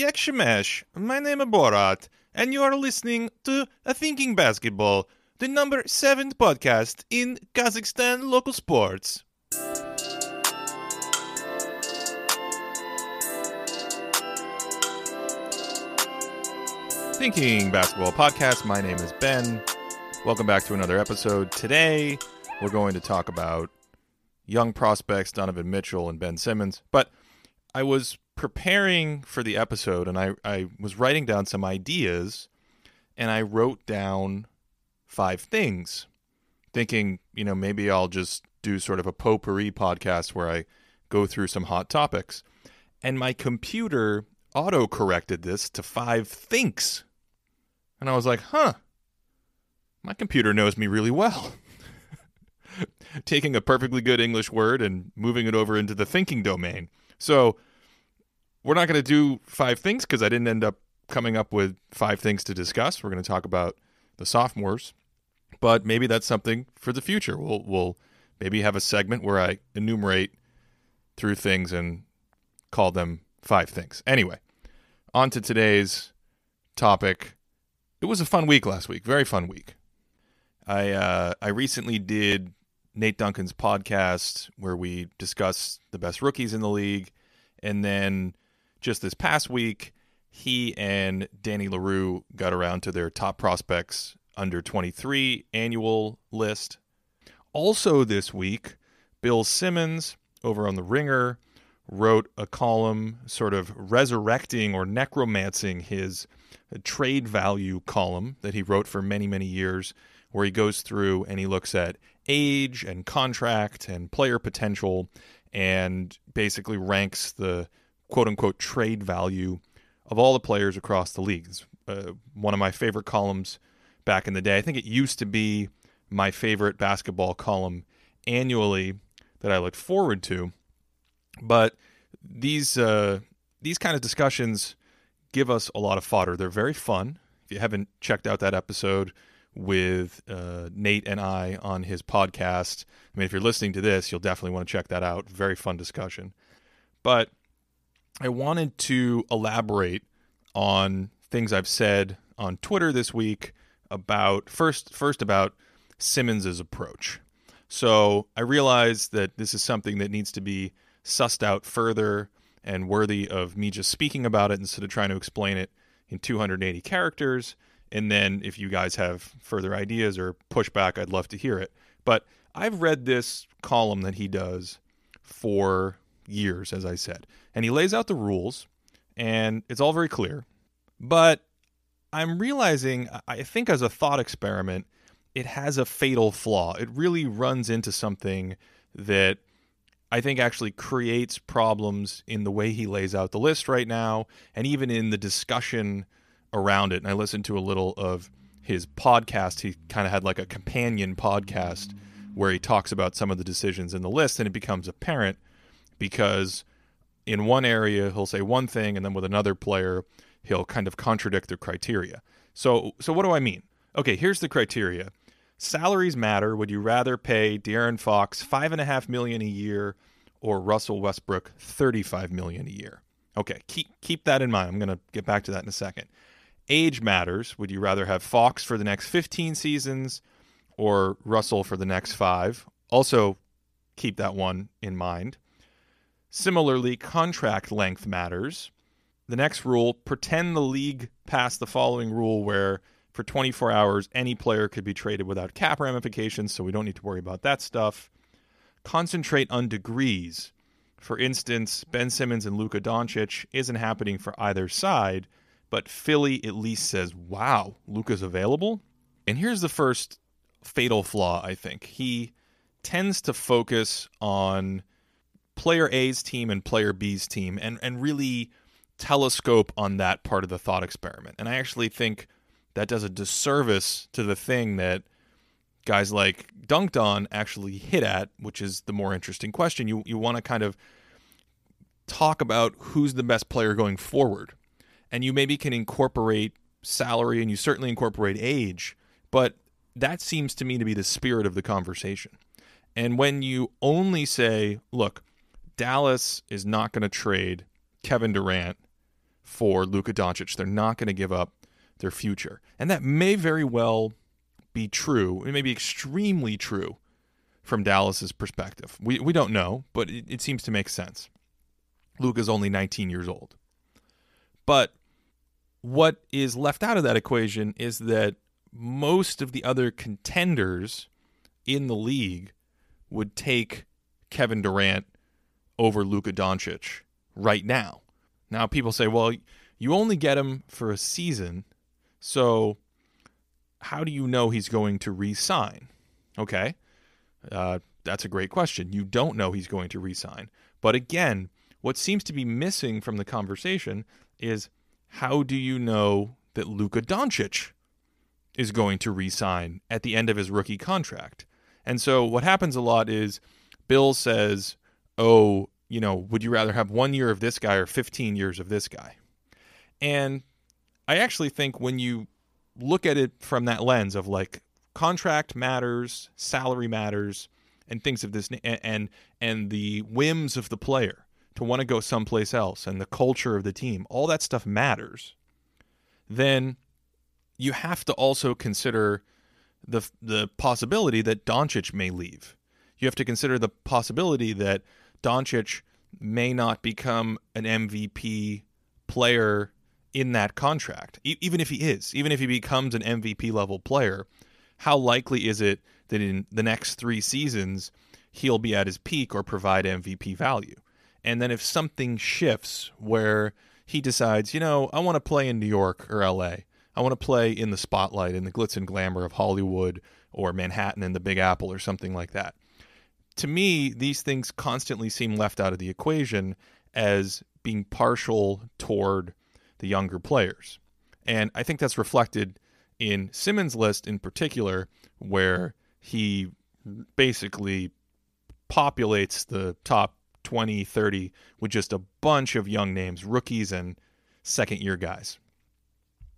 Yak Shemesh, my name is Borat, and you are listening to A Thinking Basketball, the number seven podcast in Kazakhstan local sports. Thinking Basketball Podcast, my name is Ben. Welcome back to another episode. Today, we're going to talk about young prospects Donovan Mitchell and Ben Simmons. But I was preparing for the episode and I, I was writing down some ideas and I wrote down five things, thinking, you know, maybe I'll just do sort of a potpourri podcast where I go through some hot topics. And my computer auto corrected this to five thinks. And I was like, huh, my computer knows me really well. Taking a perfectly good English word and moving it over into the thinking domain. So we're not going to do five things because I didn't end up coming up with five things to discuss. We're going to talk about the sophomores, but maybe that's something for the future. We'll we'll maybe have a segment where I enumerate through things and call them five things. Anyway, on to today's topic. It was a fun week last week, very fun week. I uh, I recently did Nate Duncan's podcast where we discussed the best rookies in the league, and then just this past week, he and Danny Leroux got around to their top prospects under 23 annual list. Also, this week, Bill Simmons over on The Ringer wrote a column sort of resurrecting or necromancing his trade value column that he wrote for many, many years, where he goes through and he looks at age and contract and player potential and basically ranks the quote unquote trade value of all the players across the league. It's uh, one of my favorite columns back in the day. I think it used to be my favorite basketball column annually that I looked forward to. But these uh, these kind of discussions give us a lot of fodder. They're very fun. If you haven't checked out that episode with uh, Nate and I on his podcast, I mean, if you're listening to this, you'll definitely want to check that out. Very fun discussion. But I wanted to elaborate on things I've said on Twitter this week about first first about Simmons's approach. So I realize that this is something that needs to be sussed out further and worthy of me just speaking about it instead of trying to explain it in 280 characters. And then if you guys have further ideas or pushback, I'd love to hear it. But I've read this column that he does for years, as I said. And he lays out the rules, and it's all very clear. But I'm realizing, I think as a thought experiment, it has a fatal flaw. It really runs into something that I think actually creates problems in the way he lays out the list right now, and even in the discussion around it. And I listened to a little of his podcast. He kind of had like a companion podcast where he talks about some of the decisions in the list, and it becomes apparent because in one area he'll say one thing, and then with another player he'll kind of contradict the criteria. So, so what do I mean? Okay, here's the criteria. Salaries matter. Would you rather pay De'Aaron Fox five and a half million a year or Russell Westbrook thirty-five million a year? Okay, keep keep that in mind. I'm to get back to that in a second. Age matters. Would you rather have Fox for the next 15 seasons or Russell for the next five? Also, keep that one in mind. Similarly, contract length matters. The next rule pretend the league passed the following rule where for 24 hours any player could be traded without cap ramifications, so we don't need to worry about that stuff. Concentrate on degrees. For instance, Ben Simmons and Luka Doncic isn't happening for either side, but Philly at least says, wow, Luka's available. And here's the first fatal flaw, I think. He tends to focus on player A's team and player B's team and, and really telescope on that part of the thought experiment. And I actually think that does a disservice to the thing that guys like Dunc'd On actually hit at, which is the more interesting question. You you want to kind of talk about who's the best player going forward. And you maybe can incorporate salary and you certainly incorporate age, but that seems to me to be the spirit of the conversation. And when you only say, look, Dallas is not going to trade Kevin Durant for Luka Doncic, they're not going to give up their future. And that may very well be true. It may be extremely true from Dallas's perspective. We we don't know, but it, it seems to make sense. Luka's only 19 years old. But what is left out of that equation is that most of the other contenders in the league would take Kevin Durant over Luka Doncic right now. Now people say, well, you only get him for a season, so how do you know he's going to re-sign? Okay, uh, that's a great question. You don't know he's going to re-sign, but again, what seems to be missing from the conversation is how do you know that Luka Doncic is going to re-sign at the end of his rookie contract? And so what happens a lot is Bill says, "Oh, you know, would you rather have 1 year of this guy or 15 years of this guy?" And I actually think when you look at it from that lens of like contract matters, salary matters, and things of this and and the whims of the player to want to go someplace else and the culture of the team, all that stuff matters. Then you have to also consider the the possibility that Doncic may leave. You have to consider the possibility that Doncic may not become an MVP player in that contract, e- even if he is, even if he becomes an MVP level player, how likely is it that in the next three seasons he'll be at his peak or provide MVP value? And then if something shifts where he decides, you know, I want to play in New York or LA, I want to play in the spotlight, in the glitz and glamour of Hollywood or Manhattan and the Big Apple or something like that. To me, these things constantly seem left out of the equation as being partial toward the younger players. And I think that's reflected in Simmons' list in particular, where he basically populates the top 20, 30 with just a bunch of young names, rookies and second year guys.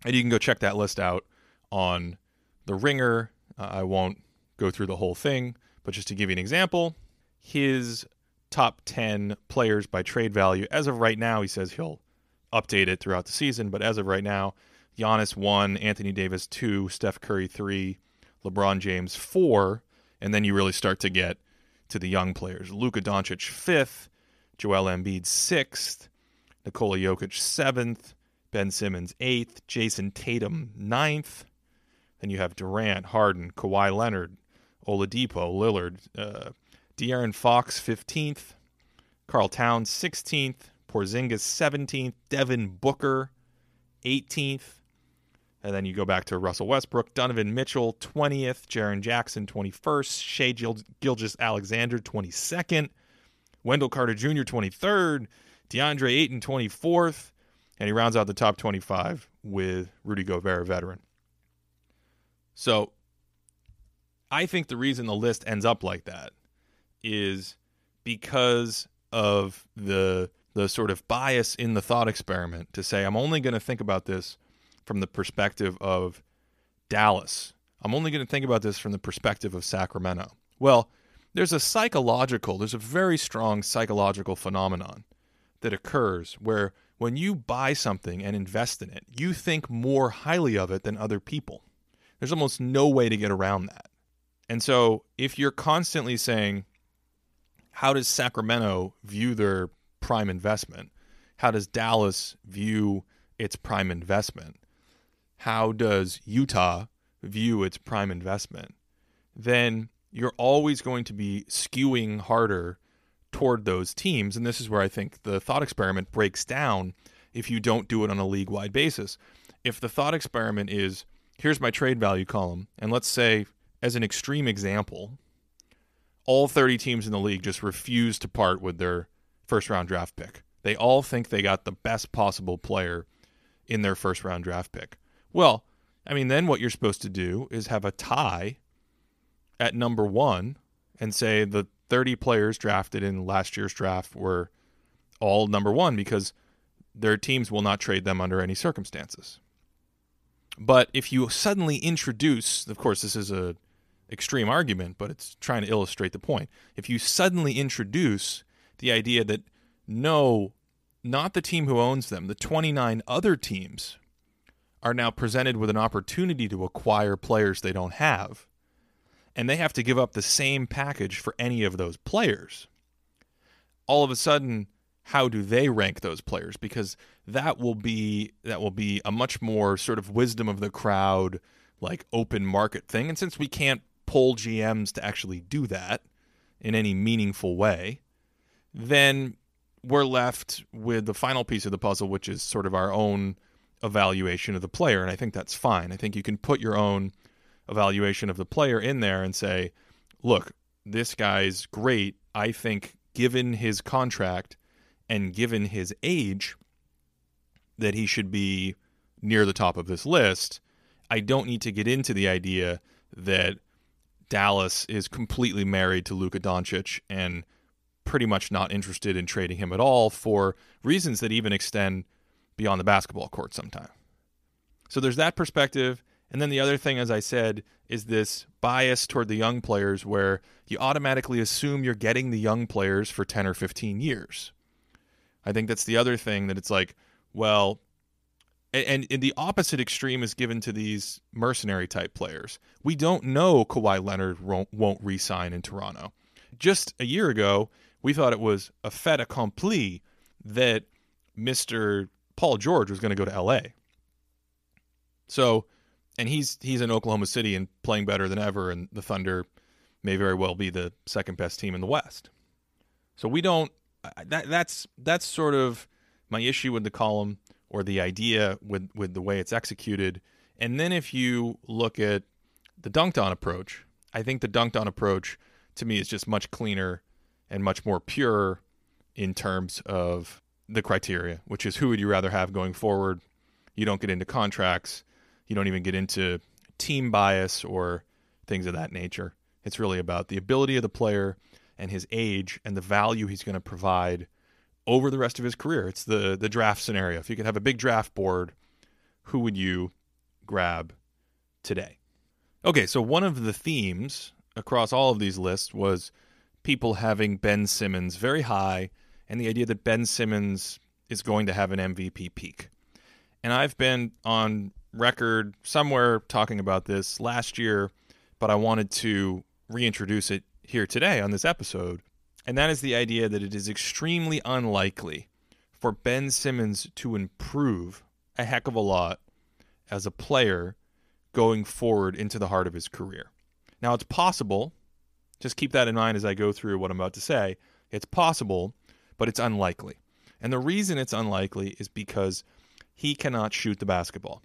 And you can go check that list out on The Ringer. Uh, I won't go through the whole thing, but just to give you an example, his top 10 players by trade value, as of right now, he says he'll update it throughout the season. But as of right now, Giannis one, Anthony Davis two, Steph Curry three, LeBron James four, and then you really start to get to the young players. Luka Doncic fifth, Joel Embiid sixth, Nikola Jokic seventh, Ben Simmons eighth, Jayson Tatum ninth. Then you have Durant, Harden, Kawhi Leonard, Oladipo, Lillard, uh, De'Aaron Fox fifteenth, Karl Towns sixteenth, Porzingis 17th, Devin Booker 18th. And then you go back to Russell Westbrook, Donovan Mitchell 20th, Jaren Jackson 21st, Shai Gilgeous-Alexander 22nd, Wendell Carter Jr. 23rd, DeAndre Ayton 24th, and he rounds out the top 25 with Rudy Gobert, a veteran. So I think the reason the list ends up like that is because of the the sort of bias in the thought experiment to say, I'm only going to think about this from the perspective of Dallas. I'm only going to think about this from the perspective of Sacramento. Well, there's a psychological, there's a very strong psychological phenomenon that occurs where when you buy something and invest in it, you think more highly of it than other people. There's almost no way to get around that. And so if you're constantly saying, how does Sacramento view their prime investment? How does Dallas view its prime investment? How does Utah view its prime investment? Then you're always going to be skewing harder toward those teams. And this is where I think the thought experiment breaks down if you don't do it on a league wide basis. If the thought experiment is here's my trade value column, and let's say, as an extreme example, all 30 teams in the league just refuse to part with their first round draft pick. They all think they got the best possible player in their first round draft pick. Well, I mean, then what you're supposed to do is have a tie at number one and say the 30 players drafted in last year's draft were all number one because their teams will not trade them under any circumstances. But if you suddenly introduce, of course, this is a extreme argument, but it's trying to illustrate the point. If you suddenly introduce the idea that no, not the team who owns them, the 29 other teams are now presented with an opportunity to acquire players they don't have, and they have to give up the same package for any of those players. All of a sudden, how do they rank those players? Because that will be that will be a much more sort of wisdom of the crowd, like open market thing. And since we can't pull GMs to actually do that in any meaningful way, then we're left with the final piece of the puzzle, which is sort of our own evaluation of the player. And I think that's fine. I think you can put your own evaluation of the player in there and say, look, this guy's great. I think, given his contract and given his age, that he should be near the top of this list. I don't need to get into the idea that Dallas is completely married to Luka Doncic and pretty much not interested in trading him at all for reasons that even extend beyond the basketball court sometime. So there's that perspective. And then the other thing, as I said, is this bias toward the young players where you automatically assume you're getting the young players for 10 or 15 years. I think that's the other thing that it's like, well, and, and the opposite extreme is given to these mercenary type players. We don't know Kawhi Leonard won't, won't re sign in Toronto. Just a year ago, we thought it was a fait accompli that Mr. Paul George was going to go to LA. So, and he's he's in Oklahoma City and playing better than ever, and the Thunder may very well be the second best team in the West. So we don't. That that's that's sort of my issue with the column or the idea with with the way it's executed. And then if you look at the Dunc'd On approach, I think the Dunc'd On approach to me is just much cleaner and much more pure in terms of the criteria, which is who would you rather have going forward. You don't get into contracts. You don't even get into team bias or things of that nature. It's really about the ability of the player and his age and the value he's going to provide over the rest of his career. It's the the draft scenario. If you could have a big draft board, who would you grab today? Okay, so one of the themes across all of these lists was people having Ben Simmons very high and the idea that Ben Simmons is going to have an MVP peak. And I've been on record somewhere talking about this last year, but I wanted to reintroduce it here today on this episode. And that is the idea that it is extremely unlikely for Ben Simmons to improve a heck of a lot as a player going forward into the heart of his career. Now, it's possible just keep that in mind as I go through what I'm about to say. It's possible, but it's unlikely. And the reason it's unlikely is because he cannot shoot the basketball.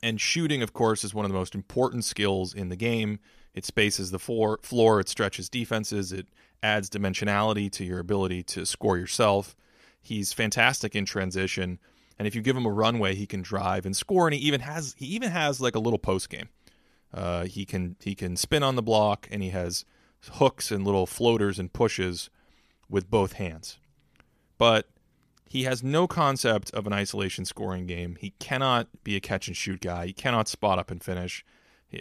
And shooting, of course, is one of the most important skills in the game. It spaces the floor, floor, it stretches defenses, it adds dimensionality to your ability to score yourself. He's fantastic in transition, and if you give him a runway, he can drive and score. And he even has he even has like a little post game. Uh, he can he can spin on the block, and he has hooks and little floaters and pushes with both hands. But he has no concept of an isolation scoring game. He cannot be a catch and shoot guy. He cannot spot up and finish.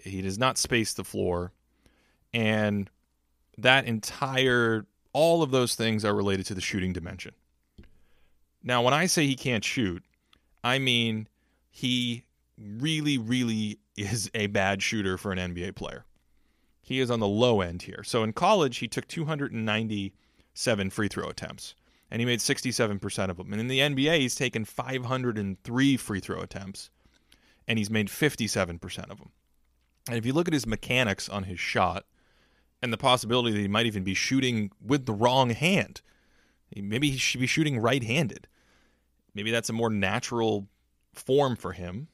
He, does not space the floor, and that entire all of those things are related to the shooting dimension. Now, when I say he can't shoot, I mean he really, really is a bad shooter for an NBA player. He is on the low end here. So in college, he took 297 free throw attempts and he made 67% of them. And in the NBA, he's taken 503 free throw attempts and he's made 57% of them. And if you look at his mechanics on his shot and the possibility that he might even be shooting with the wrong hand, maybe he should be shooting right handed. Maybe that's a more natural form for him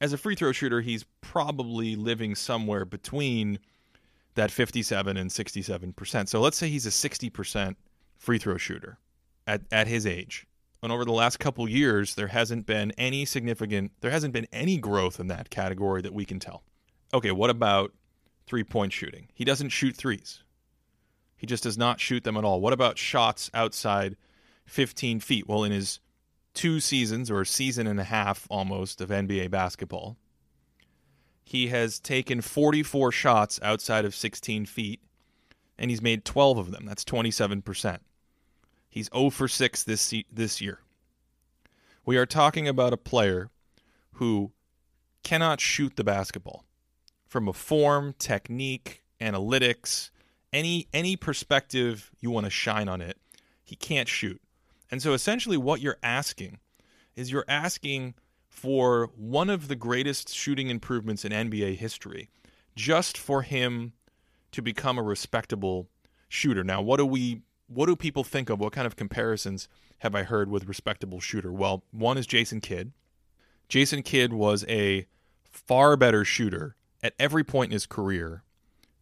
as a free throw shooter, he's probably living somewhere between that 57 and 67%. So let's say he's a 60% free throw shooter. at, at his age. And over the last couple years, there hasn't been any significant, there hasn't been any growth in that category that we can tell. Okay, what about three point shooting? He doesn't shoot threes. He just does not shoot them at all. What about shots outside 15 feet? Well, in his two seasons or season and a half almost of NBA basketball, he has taken 44 shots outside of 16 feet and he's made 12 of them. That's 27%. He's 0 for 6 this this year. We are talking about a player who cannot shoot the basketball from a form, technique, analytics, any any perspective you want to shine on it. He can't shoot. And so essentially what you're asking is you're asking for one of the greatest shooting improvements in NBA history just for him to become a respectable shooter. Now, what do we what do people think of? What kind of comparisons have I heard with respectable shooter? Well, one is Jason Kidd. Jason Kidd was a far better shooter at every point in his career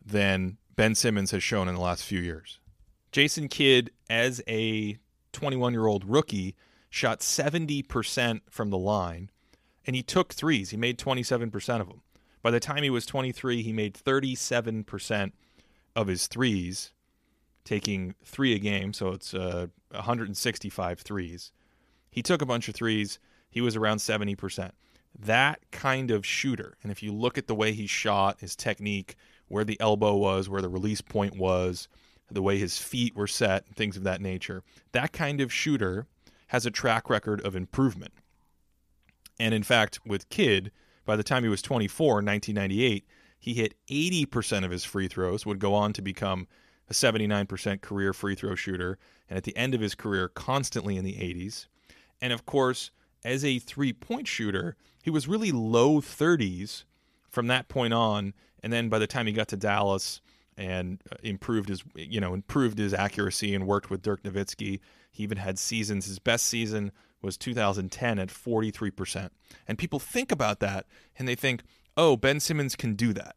than Ben Simmons has shown in the last few years. Jason Kidd, as a 21 year old rookie, shot 70% from the line and he took threes. He made 27% of them. By the time he was 23, he made 37% of his threes, taking three a game. So it's uh, 165 threes. He took a bunch of threes. He was around 70%. That kind of shooter, and if you look at the way he shot, his technique, where the elbow was, where the release point was, the way his feet were set, things of that nature, that kind of shooter has a track record of improvement. And in fact, with Kidd, by the time he was 24 in 1998, he hit 80% of his free throws, would go on to become a 79% career free throw shooter, and at the end of his career, constantly in the 80s. And of course, as a three point shooter, he was really low 30s from that point on. And then by the time he got to Dallas and uh, improved his, you know, improved his accuracy and worked with Dirk Nowitzki, he even had seasons. His best season was 2010 at 43%. And people think about that and they think, oh, Ben Simmons can do that.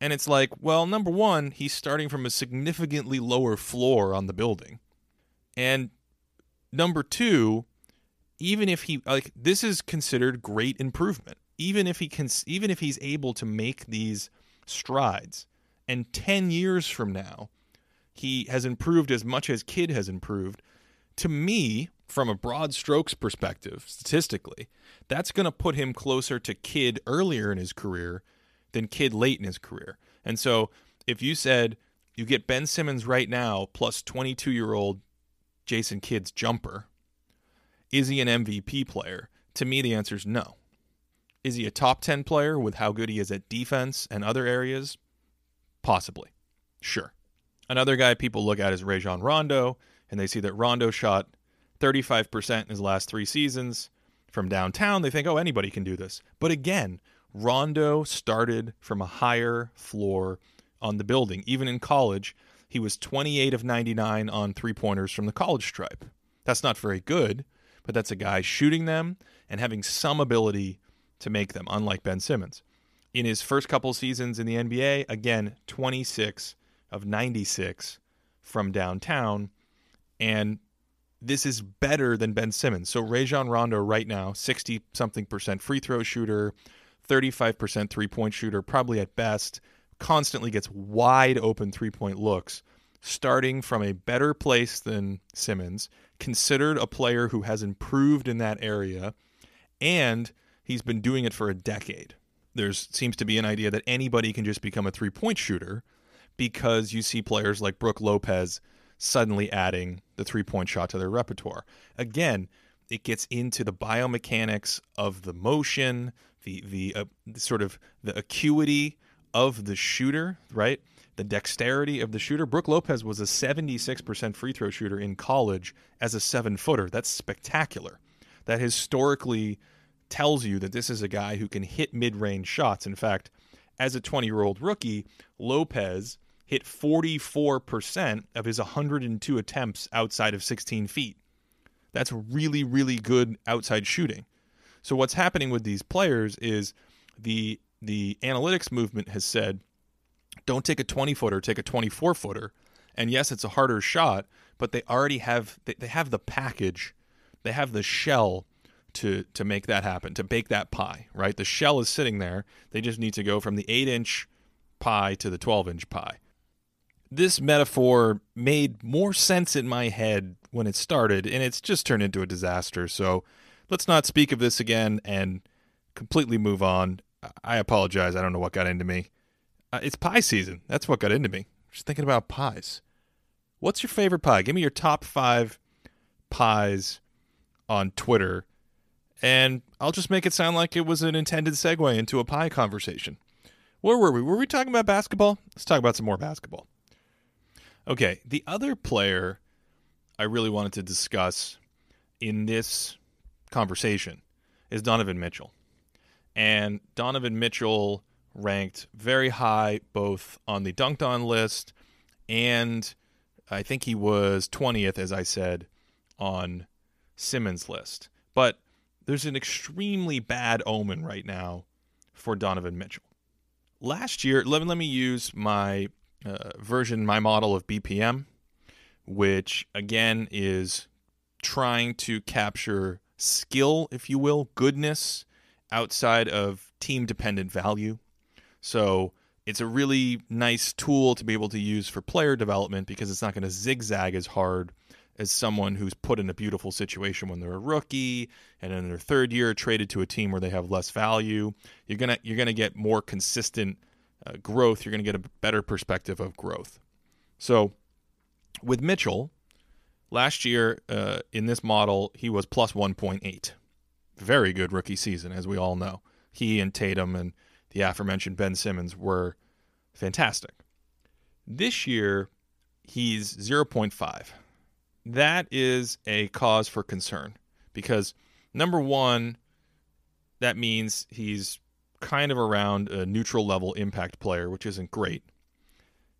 And it's like, well, number one, he's starting from a significantly lower floor on the building. And number two, even if he like this is considered great improvement. Even if he can even if he's able to make these strides and 10 years from now he has improved as much as Kidd has improved, to me, from a broad strokes perspective, statistically, that's going to put him closer to Kidd earlier in his career than Kidd late in his career. And so if you said you get Ben Simmons right now plus 22 year old Jason Kidd's jumper, is he an MVP player? To me, the answer is no. Is he a top 10 player with how good he is at defense and other areas? Possibly. Sure. Another guy people look at is Rajon Rondo, and they see that Rondo shot 35% in his last three seasons from downtown. They think, oh, anybody can do this. But again, Rondo started from a higher floor on the building. Even in college, he was 28 of 99 on three pointers from the college stripe. That's not very good, but that's a guy shooting them and having some ability to make them, unlike Ben Simmons. In his first couple seasons in the NBA, again, 26 of 96 from downtown. And this is better than Ben Simmons. So Rajon Rondo right now, 60 something percent free throw shooter, 35% three point shooter, probably at best, constantly gets wide open three point looks, starting from a better place than Simmons, considered a player who has improved in that area, and he's been doing it for a decade. There seems to be an idea that anybody can just become a three point shooter because you see players like Brook Lopez suddenly adding the three point shot to their repertoire. Again, it gets into the biomechanics of the motion, the the, uh, the sort of the acuity of the shooter, right? The dexterity of the shooter. Brook Lopez was a 76% free throw shooter in college as a seven footer. That's spectacular. That historically tells you that this is a guy who can hit mid range shots. In fact, as a 20 year old rookie, Lopez hit 44% of his 102 attempts outside of 16 feet. That's really, really good outside shooting. So what's happening with these players is the the analytics movement has said, don't take a 20 footer, take a 24 footer. And yes, it's a harder shot, but they already have they, they have the package, they have the shell to to make that happen, to bake that pie, right? The shell is sitting there. They just need to go from the 8-inch pie to the 12-inch pie. This metaphor made more sense in my head when it started, and it's just turned into a disaster. So let's not speak of this again and completely move on. I apologize. I don't know what got into me. Uh, it's pie season. That's what got into me. Just thinking about pies. What's your favorite pie? Give me your top five pies on Twitter, and I'll just make it sound like it was an intended segue into a pie conversation. Where were we? Were we talking about basketball? Let's talk about some more basketball. Okay, the other player I really wanted to discuss in this conversation is Donovan Mitchell. And Donovan Mitchell ranked very high both on the Dunc'd On list and I think he was 20th, as I said, on Simmons' list. But there's an extremely bad omen right now for Donovan Mitchell. Last year, let me, let me use my uh, version, my model of BPM, which again is trying to capture skill, if you will, goodness outside of team dependent value. So it's a really nice tool to be able to use for player development because it's not going to zigzag as hard as someone who's put in a beautiful situation when they're a rookie and in their third year traded to a team where they have less value. You're gonna you're gonna get more consistent uh, growth. You're gonna get a better perspective of growth. So with Mitchell, last year uh, in this model he was plus 1.8. Very good rookie season, as we all know. He and Tatum and the aforementioned Ben Simmons were fantastic. This year, he's 0.5. That is a cause for concern because, number one, that means he's kind of around a neutral level impact player, which isn't great.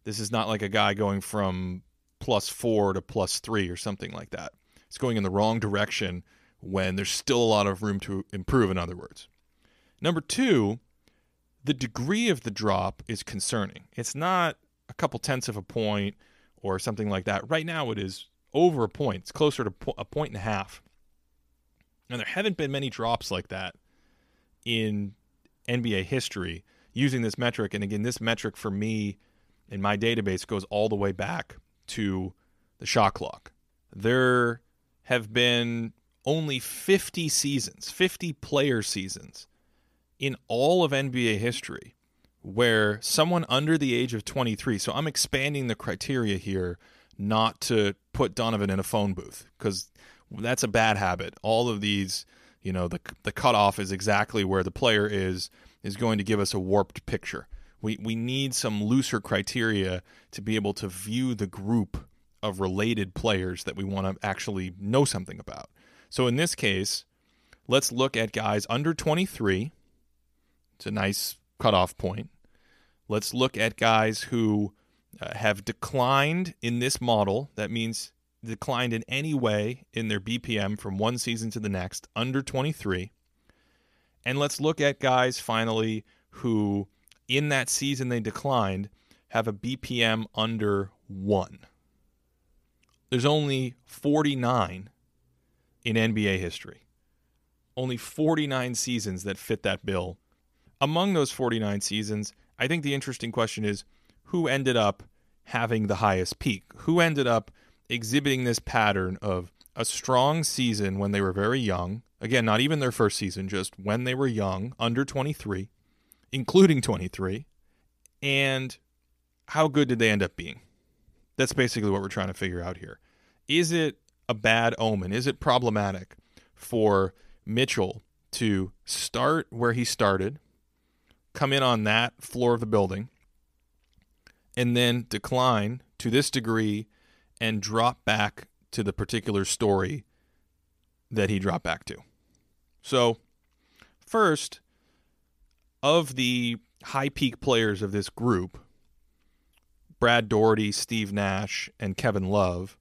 This is not like a guy going from plus four to plus three or something like that. It's going in the wrong direction when there's still a lot of room to improve, in other words. Number two, the degree of the drop is concerning. It's not a couple tenths of a point or something like that. Right now, it is over a point. It's closer to a point and a half. And there haven't been many drops like that in NBA history using this metric. And again, this metric for me in my database goes all the way back to the shot clock. There have been only 50 seasons, 50 player seasons in all of NBA history where someone under the age of 23, so I'm expanding the criteria here not to put Donovan in a phone booth because that's a bad habit. All of these, you know, the the cutoff is exactly where the player is is going to give us a warped picture. We we need some looser criteria to be able to view the group of related players that we want to actually know something about. So in this case, let's look at guys under 23 it's a nice cutoff point. Let's look at guys who uh, have declined in this model. That means declined in any way in their BPM from one season to the next, under 23. And let's look at guys finally who, in that season they declined, have a BPM under one. There's only 49 in NBA history. Only 49 seasons that fit that bill among those 49 seasons, I think the interesting question is who ended up having the highest peak? Who ended up exhibiting this pattern of a strong season when they were very young? Again, not even their first season, just when they were young, under 23, including 23. And how good did they end up being? That's basically what we're trying to figure out here. Is it a bad omen? Is it problematic for Mitchell to start where he started come in on that floor of the building and then decline to this degree and drop back to the particular story that he dropped back to. So, first, of the high peak players of this group, Brad Daugherty, Steve Nash, and Kevin Love,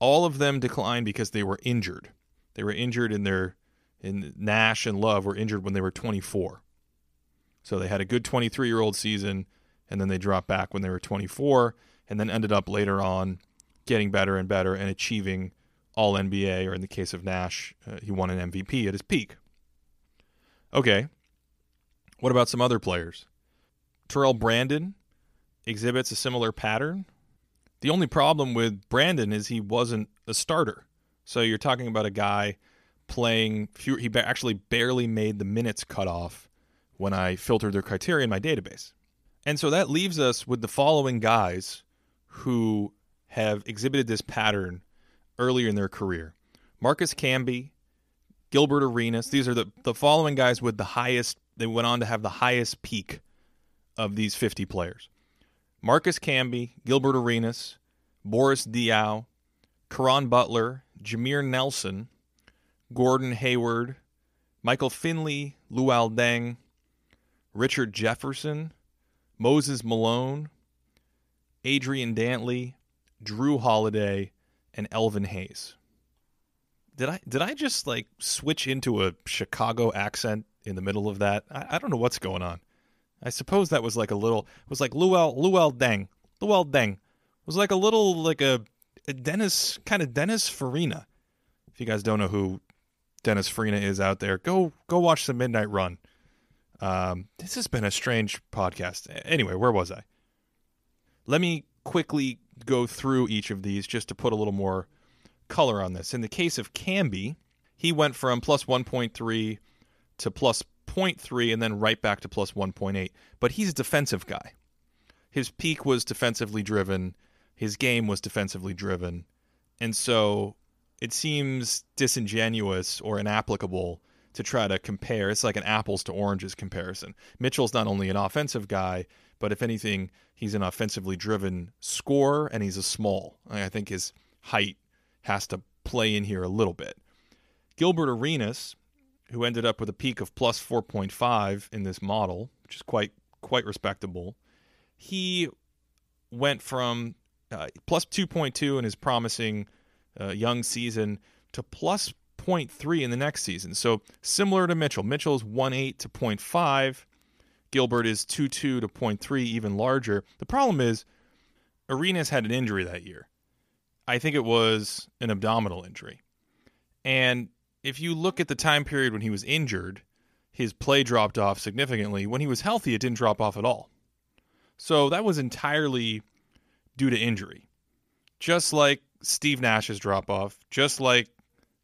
all of them declined because they were injured. They were injured in their in Nash and Love were injured when they were 24. So they had a good 23 year old season, and then they dropped back when they were 24, and then ended up later on getting better and better and achieving all NBA, or in the case of Nash, uh, he won an MVP at his peak. Okay. What about some other players? Terrell Brandon exhibits a similar pattern. The only problem with Brandon is he wasn't a starter. So you're talking about a guy playing few, he actually barely made the minutes cutoff when I filtered their criteria in my database. And so that leaves us with the following guys who have exhibited this pattern earlier in their career. Marcus Camby, Gilbert Arenas, these are the, the following guys with the highest, they went on to have the highest peak of these 50 players. Marcus Camby, Gilbert Arenas, Boris Diaw, Caron Butler, Jameer Nelson, Gordon Hayward, Michael Finley, Luol Deng, Richard Jefferson, Moses Malone, Adrian Dantley, Jrue Holiday, and Elvin Hayes. Did I did I just like switch into a Chicago accent in the middle of that? I, I don't know what's going on. I suppose that was like a little it was like Luol Luol Deng. Luol Deng. It was like a little like a, a Dennis kind of Dennis Farina. If you guys don't know who Dennis Farina is out there, go go watch the Midnight Run. Um, this has been a strange podcast. Anyway, where was I? Let me quickly go through each of these just to put a little more color on this. In the case of Camby, he went from plus 1.3 to plus 0.3 and then right back to plus 1.8. But he's a defensive guy. His peak was defensively driven, his game was defensively driven. And so it seems disingenuous or inapplicable to try to compare. It's like an apples to oranges comparison. Mitchell's not only an offensive guy, but if anything, he's an offensively driven scorer and he's a small. I think his height has to play in here a little bit. Gilbert Arenas, who ended up with a peak of plus 4.5 in this model, which is quite quite respectable. He went from uh, plus 2.2 in his promising uh, young season to plus 0.3 in the next season. So similar to Mitchell. Mitchell is 1.8 to 0.5. Gilbert is 2.2 to 0.3, even larger. The problem is Arenas had an injury that year. I think it was an abdominal injury. And if you look at the time period when he was injured, his play dropped off significantly. When he was healthy, it didn't drop off at all. So that was entirely due to injury. Just like Steve Nash's drop off, just like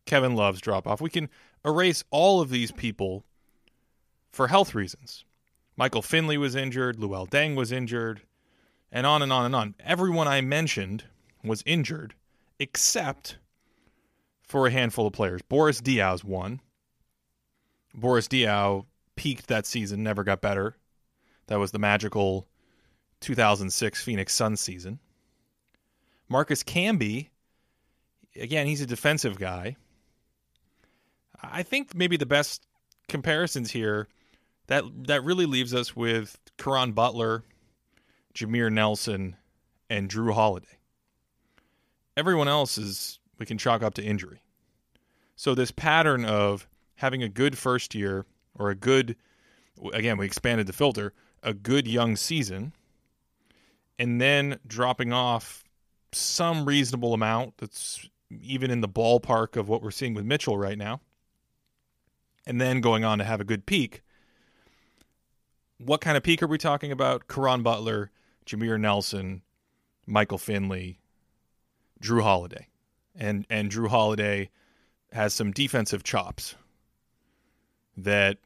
Kevin Love's drop off. We can erase all of these people for health reasons. Michael Finley was injured, Luol Deng was injured, and on and on and on. Everyone I mentioned was injured except for a handful of players. Boris Diaw's one. Boris Diaw peaked that season, never got better. That was the magical 2006 Phoenix Suns season. Marcus Camby, again, he's a defensive guy. I think maybe the best comparisons here that that really leaves us with Caron Butler, Jameer Nelson, and Jrue Holiday. Everyone else is we can chalk up to injury. So this pattern of having a good first year or a good again, we expanded the filter, a good young season, and then dropping off some reasonable amount that's even in the ballpark of what we're seeing with Mitchell right now and then going on to have a good peak. What kind of peak are we talking about? Caron Butler, Jameer Nelson, Michael Finley, Jrue Holiday. And and Jrue Holiday has some defensive chops that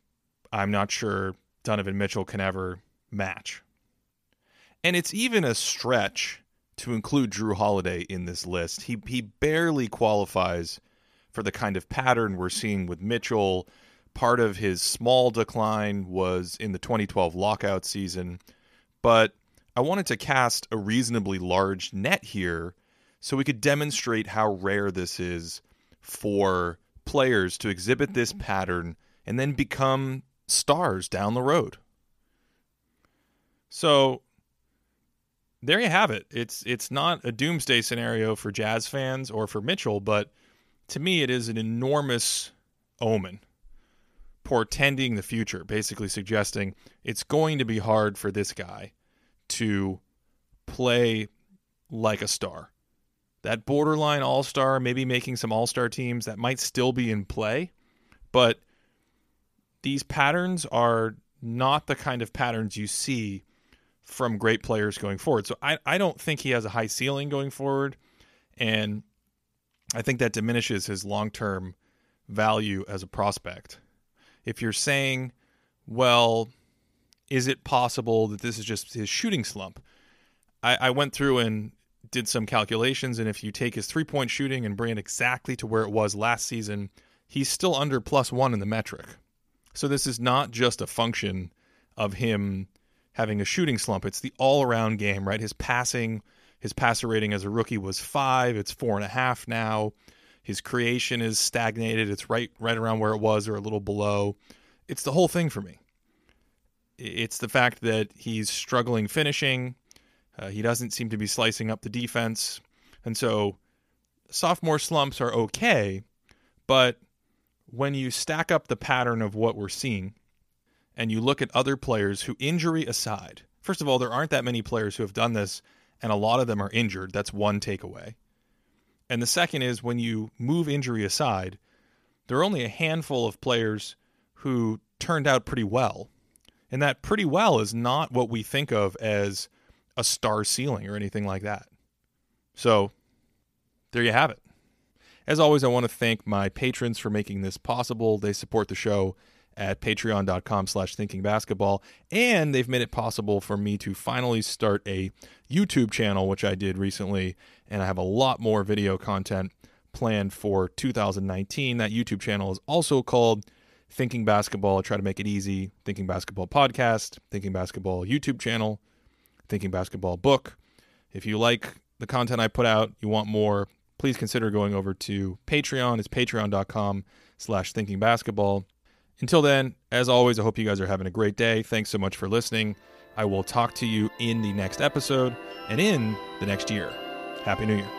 I'm not sure Donovan Mitchell can ever match. And it's even a stretch to include Jrue Holiday in this list. He he barely qualifies for the kind of pattern we're seeing with Mitchell Part of his small decline was in the 2012 lockout season, but I wanted to cast a reasonably large net here so we could demonstrate how rare this is for players to exhibit this mm-hmm. pattern and then become stars down the road. So there you have it. It's it's not a doomsday scenario for Jazz fans or for Mitchell, but to me it is an enormous omen portending the future, basically suggesting it's going to be hard for this guy to play like a star. That borderline all star, maybe making some all star teams that might still be in play. But these patterns are not the kind of patterns you see from great players going forward. So I, I don't think he has a high ceiling going forward. And I think that diminishes his long term value as a prospect. If you're saying, well, is it possible that this is just his shooting slump? I, I went through and did some calculations, and if you take his three point shooting and bring it exactly to where it was last season, he's still under plus one in the metric. So this is not just a function of him having a shooting slump. It's the all around game, right? His passing, his passer rating as a rookie was five. It's four and a half now. His creation is stagnated. It's right right around where it was or a little below. It's the whole thing for me. It's the fact that he's struggling finishing. Uh, he doesn't seem to be slicing up the defense. And so sophomore slumps are okay, but when you stack up the pattern of what we're seeing and you look at other players who, injury aside, first of all, there aren't that many players who have done this, and a lot of them are injured. That's one takeaway. And the second is when you move injury aside, there are only a handful of players who turned out pretty well. And that pretty well is not what we think of as a star ceiling or anything like that. So there you have it. As always, I want to thank my patrons for making this possible. They support the show at patreon.com slash thinkingbasketball, and they've made it possible for me to finally start a YouTube channel, which I did recently, and I have a lot more video content planned for 2019. That YouTube channel is also called Thinking Basketball. I try to make it easy. Thinking Basketball Podcast, Thinking Basketball YouTube channel, Thinking Basketball book. If you like the content I put out, you want more, please consider going over to Patreon. It's patreon.com slash thinking basketball. Until then, as always, I hope you guys are having a great day. Thanks so much for listening. I will talk to you in the next episode and in the next year. Happy New Year.